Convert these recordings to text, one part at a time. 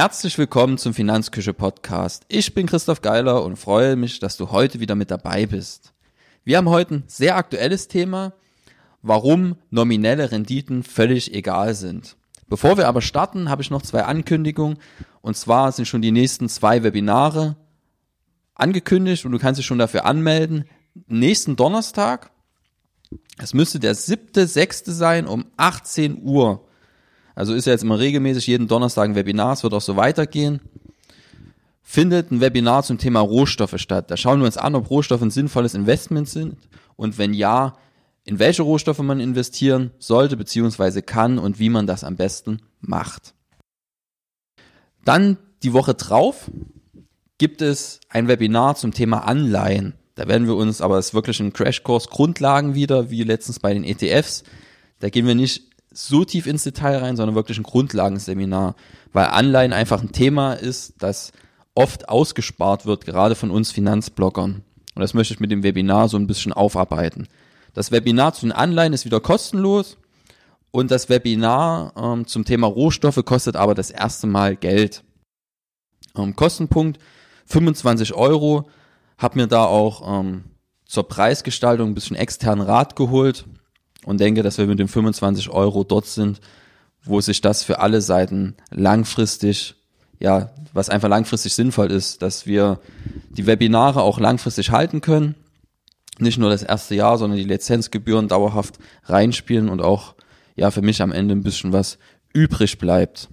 Herzlich willkommen zum Finanzküche Podcast. Ich bin Christoph Geiler und freue mich, dass du heute wieder mit dabei bist. Wir haben heute ein sehr aktuelles Thema, warum nominelle Renditen völlig egal sind. Bevor wir aber starten, habe ich noch zwei Ankündigungen. Und zwar sind schon die nächsten zwei Webinare angekündigt und du kannst dich schon dafür anmelden. Nächsten Donnerstag, es müsste der siebte, sechste sein um 18 Uhr also ist ja jetzt immer regelmäßig jeden Donnerstag ein Webinar, es wird auch so weitergehen, findet ein Webinar zum Thema Rohstoffe statt. Da schauen wir uns an, ob Rohstoffe ein sinnvolles Investment sind und wenn ja, in welche Rohstoffe man investieren sollte bzw. kann und wie man das am besten macht. Dann die Woche drauf gibt es ein Webinar zum Thema Anleihen. Da werden wir uns, aber es ist wirklich ein Crashkurs Grundlagen wieder, wie letztens bei den ETFs. Da gehen wir nicht so tief ins Detail rein, sondern wirklich ein Grundlagenseminar, weil Anleihen einfach ein Thema ist, das oft ausgespart wird, gerade von uns Finanzbloggern. Und das möchte ich mit dem Webinar so ein bisschen aufarbeiten. Das Webinar zu den Anleihen ist wieder kostenlos und das Webinar ähm, zum Thema Rohstoffe kostet aber das erste Mal Geld. Ähm, Kostenpunkt 25 Euro. Hab mir da auch ähm, zur Preisgestaltung ein bisschen externen Rat geholt und denke, dass wir mit den 25 Euro dort sind, wo sich das für alle Seiten langfristig, ja, was einfach langfristig sinnvoll ist, dass wir die Webinare auch langfristig halten können. Nicht nur das erste Jahr, sondern die Lizenzgebühren dauerhaft reinspielen und auch, ja, für mich am Ende ein bisschen was übrig bleibt.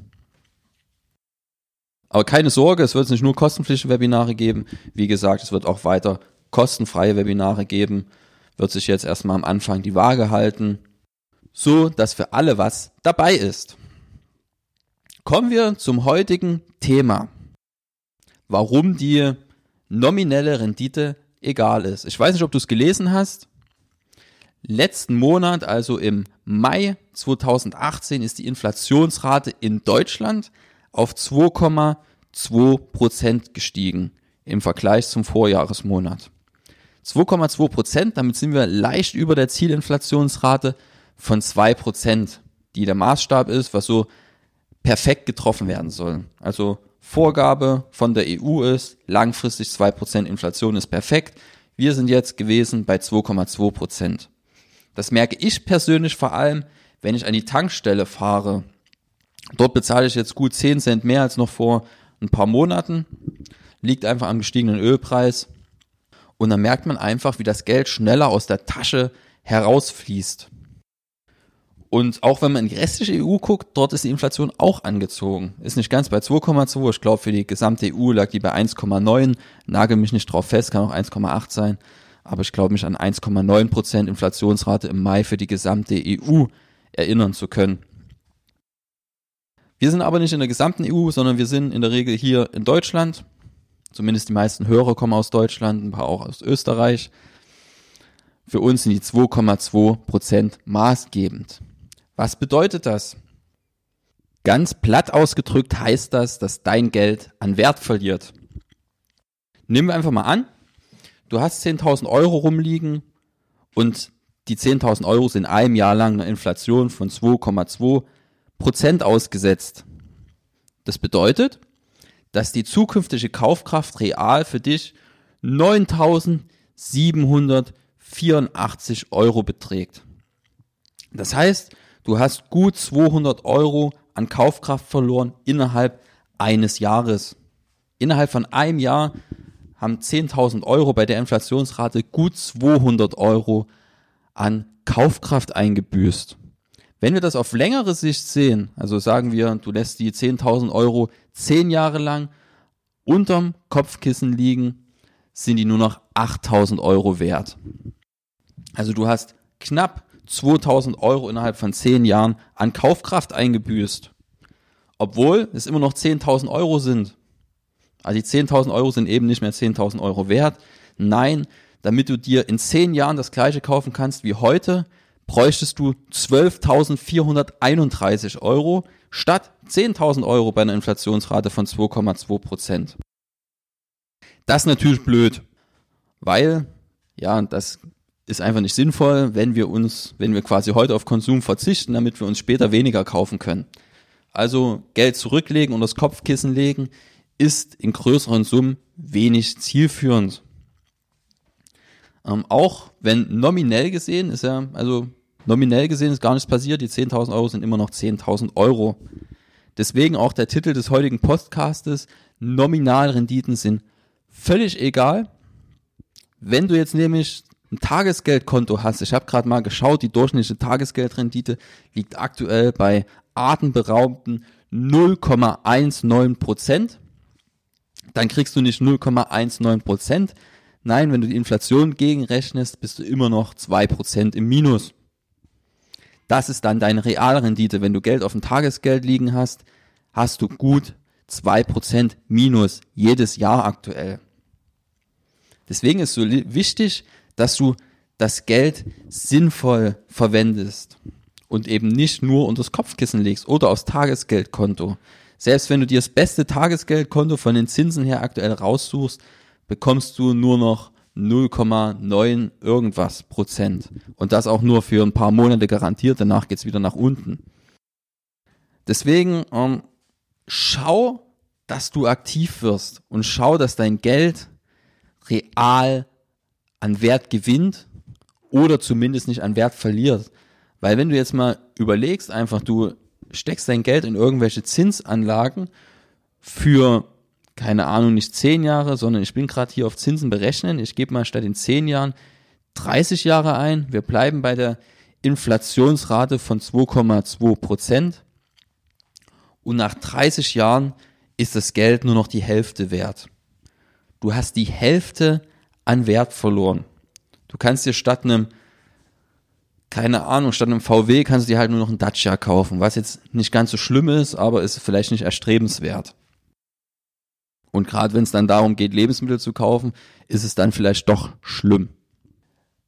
Aber keine Sorge, es wird nicht nur kostenpflichtige Webinare geben. Wie gesagt, es wird auch weiter kostenfreie Webinare geben wird sich jetzt erstmal am Anfang die Waage halten, so dass für alle was dabei ist. Kommen wir zum heutigen Thema. Warum die nominelle Rendite egal ist. Ich weiß nicht, ob du es gelesen hast. Letzten Monat, also im Mai 2018, ist die Inflationsrate in Deutschland auf 2,2 Prozent gestiegen im Vergleich zum Vorjahresmonat. 2,2 Prozent, damit sind wir leicht über der Zielinflationsrate von 2 Prozent, die der Maßstab ist, was so perfekt getroffen werden soll. Also Vorgabe von der EU ist, langfristig 2 Prozent Inflation ist perfekt. Wir sind jetzt gewesen bei 2,2 Prozent. Das merke ich persönlich vor allem, wenn ich an die Tankstelle fahre. Dort bezahle ich jetzt gut 10 Cent mehr als noch vor ein paar Monaten. Liegt einfach am gestiegenen Ölpreis. Und dann merkt man einfach, wie das Geld schneller aus der Tasche herausfließt. Und auch wenn man in die restliche EU guckt, dort ist die Inflation auch angezogen. Ist nicht ganz bei 2,2. Ich glaube, für die gesamte EU lag die bei 1,9. Nagel mich nicht drauf fest, kann auch 1,8 sein. Aber ich glaube mich an 1,9 Prozent Inflationsrate im Mai für die gesamte EU erinnern zu können. Wir sind aber nicht in der gesamten EU, sondern wir sind in der Regel hier in Deutschland. Zumindest die meisten Hörer kommen aus Deutschland, ein paar auch aus Österreich. Für uns sind die 2,2 Prozent maßgebend. Was bedeutet das? Ganz platt ausgedrückt heißt das, dass dein Geld an Wert verliert. Nehmen wir einfach mal an, du hast 10.000 Euro rumliegen und die 10.000 Euro sind einem Jahr lang einer Inflation von 2,2 Prozent ausgesetzt. Das bedeutet, dass die zukünftige Kaufkraft real für dich 9.784 Euro beträgt. Das heißt, du hast gut 200 Euro an Kaufkraft verloren innerhalb eines Jahres. Innerhalb von einem Jahr haben 10.000 Euro bei der Inflationsrate gut 200 Euro an Kaufkraft eingebüßt. Wenn wir das auf längere Sicht sehen, also sagen wir, du lässt die 10.000 Euro zehn Jahre lang unterm Kopfkissen liegen, sind die nur noch 8.000 Euro wert. Also du hast knapp 2.000 Euro innerhalb von zehn Jahren an Kaufkraft eingebüßt. Obwohl es immer noch 10.000 Euro sind. Also die 10.000 Euro sind eben nicht mehr 10.000 Euro wert. Nein, damit du dir in zehn Jahren das gleiche kaufen kannst wie heute, bräuchtest du 12.431 Euro statt 10.000 Euro bei einer Inflationsrate von 2,2 Prozent. Das ist natürlich blöd, weil, ja, das ist einfach nicht sinnvoll, wenn wir uns, wenn wir quasi heute auf Konsum verzichten, damit wir uns später weniger kaufen können. also Geld zurücklegen und das Kopfkissen legen, ist in größeren Summen wenig zielführend. Ähm, auch wenn nominell gesehen ist ja, also nominell gesehen ist gar nichts passiert, die 10.000 Euro sind immer noch 10.000 Euro. Deswegen auch der Titel des heutigen Podcastes, Nominalrenditen sind völlig egal. Wenn du jetzt nämlich ein Tagesgeldkonto hast, ich habe gerade mal geschaut, die durchschnittliche Tagesgeldrendite liegt aktuell bei atemberaubenden 0,19 Prozent. Dann kriegst du nicht 0,19 Prozent. Nein, wenn du die Inflation gegenrechnest, bist du immer noch 2 Prozent im Minus. Das ist dann deine Realrendite. Wenn du Geld auf dem Tagesgeld liegen hast, hast du gut 2% Minus jedes Jahr aktuell. Deswegen ist so wichtig, dass du das Geld sinnvoll verwendest und eben nicht nur unter das Kopfkissen legst oder aufs Tagesgeldkonto. Selbst wenn du dir das beste Tagesgeldkonto von den Zinsen her aktuell raussuchst, bekommst du nur noch 0,9 irgendwas Prozent. Und das auch nur für ein paar Monate garantiert, danach geht's wieder nach unten. Deswegen ähm, schau, dass du aktiv wirst und schau, dass dein Geld real an Wert gewinnt oder zumindest nicht an Wert verliert. Weil wenn du jetzt mal überlegst, einfach du steckst dein Geld in irgendwelche Zinsanlagen für, keine Ahnung, nicht zehn Jahre, sondern ich bin gerade hier auf Zinsen berechnen. Ich gebe mal statt in zehn Jahren 30 Jahre ein. Wir bleiben bei der Inflationsrate von 2,2 Prozent. Und nach 30 Jahren ist das Geld nur noch die Hälfte wert. Du hast die Hälfte an Wert verloren. Du kannst dir statt einem, keine Ahnung, statt einem VW kannst du dir halt nur noch einen Dacia kaufen, was jetzt nicht ganz so schlimm ist, aber ist vielleicht nicht erstrebenswert. Und gerade wenn es dann darum geht, Lebensmittel zu kaufen, ist es dann vielleicht doch schlimm.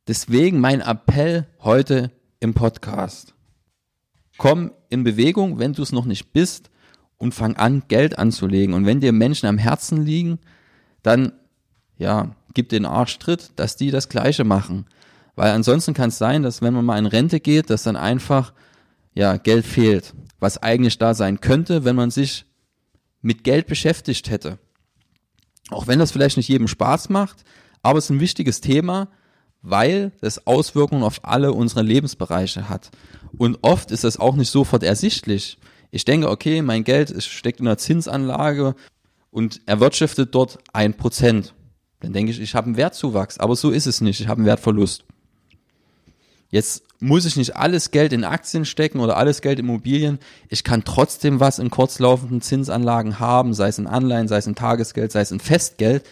Deswegen mein Appell heute im Podcast. Komm in Bewegung, wenn du es noch nicht bist, und fang an, Geld anzulegen. Und wenn dir Menschen am Herzen liegen, dann ja, gib den Arschtritt, dass die das Gleiche machen. Weil ansonsten kann es sein, dass wenn man mal in Rente geht, dass dann einfach ja Geld fehlt, was eigentlich da sein könnte, wenn man sich mit Geld beschäftigt hätte. Auch wenn das vielleicht nicht jedem Spaß macht, aber es ist ein wichtiges Thema, weil es Auswirkungen auf alle unsere Lebensbereiche hat. Und oft ist das auch nicht sofort ersichtlich. Ich denke, okay, mein Geld steckt in einer Zinsanlage und erwirtschaftet dort ein Prozent. Dann denke ich, ich habe einen Wertzuwachs, aber so ist es nicht. Ich habe einen Wertverlust. Jetzt muss ich nicht alles Geld in Aktien stecken oder alles Geld in Immobilien. Ich kann trotzdem was in kurzlaufenden Zinsanlagen haben, sei es in Anleihen, sei es in Tagesgeld, sei es in Festgeld.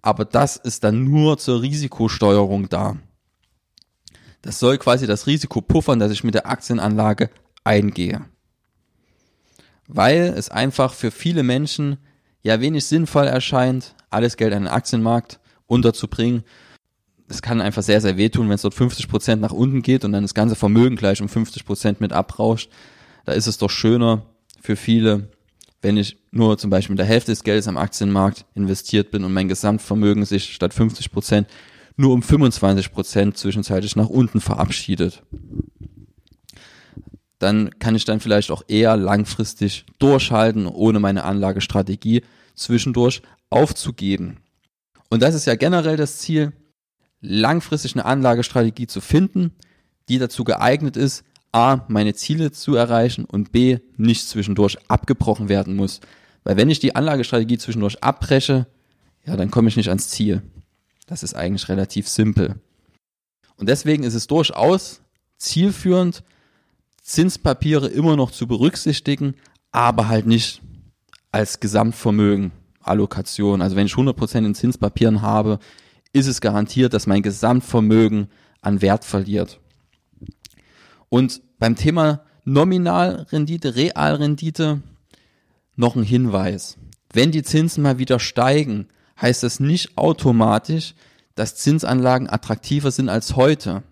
Aber das ist dann nur zur Risikosteuerung da. Das soll quasi das Risiko puffern, dass ich mit der Aktienanlage eingehe. Weil es einfach für viele Menschen ja wenig sinnvoll erscheint, alles Geld an den Aktienmarkt unterzubringen. Es kann einfach sehr, sehr wehtun, wenn es dort 50 Prozent nach unten geht und dann das ganze Vermögen gleich um 50 Prozent mit abrauscht. Da ist es doch schöner für viele, wenn ich nur zum Beispiel mit der Hälfte des Geldes am Aktienmarkt investiert bin und mein Gesamtvermögen sich statt 50 Prozent nur um 25 Prozent zwischenzeitlich nach unten verabschiedet. Dann kann ich dann vielleicht auch eher langfristig durchhalten, ohne meine Anlagestrategie zwischendurch aufzugeben. Und das ist ja generell das Ziel, langfristig eine Anlagestrategie zu finden, die dazu geeignet ist, A, meine Ziele zu erreichen und B, nicht zwischendurch abgebrochen werden muss. Weil wenn ich die Anlagestrategie zwischendurch abbreche, ja, dann komme ich nicht ans Ziel. Das ist eigentlich relativ simpel. Und deswegen ist es durchaus zielführend, Zinspapiere immer noch zu berücksichtigen, aber halt nicht als Gesamtvermögen. Allokation. Also wenn ich 100% in Zinspapieren habe, ist es garantiert, dass mein Gesamtvermögen an Wert verliert. Und beim Thema Nominalrendite, Realrendite noch ein Hinweis. Wenn die Zinsen mal wieder steigen, heißt das nicht automatisch, dass Zinsanlagen attraktiver sind als heute.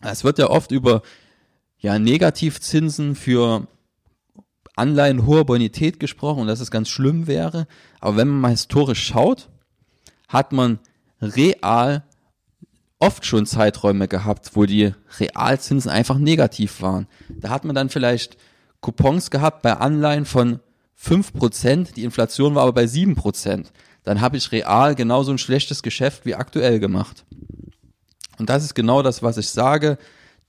Es wird ja oft über ja, Negativzinsen für Anleihen hoher Bonität gesprochen und dass es ganz schlimm wäre. Aber wenn man mal historisch schaut, hat man real oft schon Zeiträume gehabt, wo die Realzinsen einfach negativ waren. Da hat man dann vielleicht Coupons gehabt bei Anleihen von 5%, die Inflation war aber bei 7%. Dann habe ich real genauso ein schlechtes Geschäft wie aktuell gemacht. Und das ist genau das, was ich sage.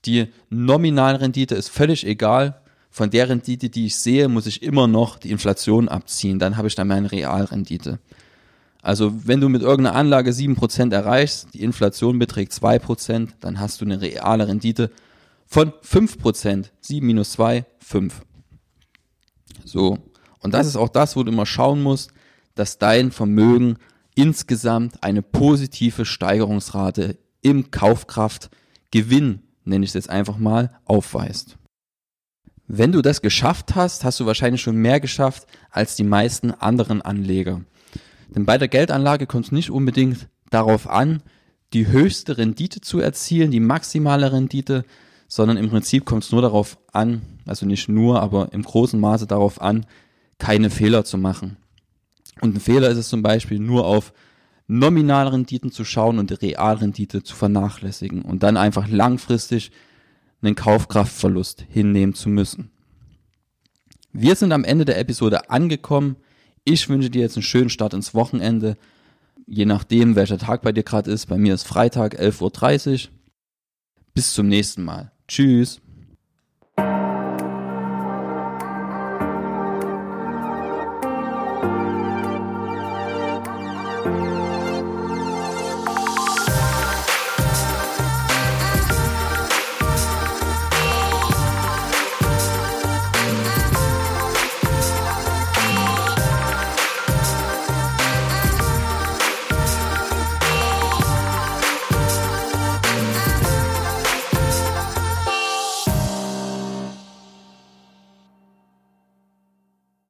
Die Nominalrendite ist völlig egal. Von der Rendite, die ich sehe, muss ich immer noch die Inflation abziehen. Dann habe ich dann meine Realrendite. Also wenn du mit irgendeiner Anlage 7% erreichst, die Inflation beträgt 2%, dann hast du eine reale Rendite von 5%. 7 minus 2, 5. So. Und das ist auch das, wo du immer schauen musst, dass dein Vermögen insgesamt eine positive Steigerungsrate im Kaufkraftgewinn, nenne ich es jetzt einfach mal, aufweist. Wenn du das geschafft hast, hast du wahrscheinlich schon mehr geschafft als die meisten anderen Anleger. Denn bei der Geldanlage kommt es nicht unbedingt darauf an, die höchste Rendite zu erzielen, die maximale Rendite, sondern im Prinzip kommt es nur darauf an, also nicht nur, aber im großen Maße darauf an, keine Fehler zu machen. Und ein Fehler ist es zum Beispiel nur auf Nominalrenditen zu schauen und die Realrendite zu vernachlässigen und dann einfach langfristig einen Kaufkraftverlust hinnehmen zu müssen. Wir sind am Ende der Episode angekommen. Ich wünsche dir jetzt einen schönen Start ins Wochenende. Je nachdem, welcher Tag bei dir gerade ist. Bei mir ist Freitag 11.30 Uhr. Bis zum nächsten Mal. Tschüss.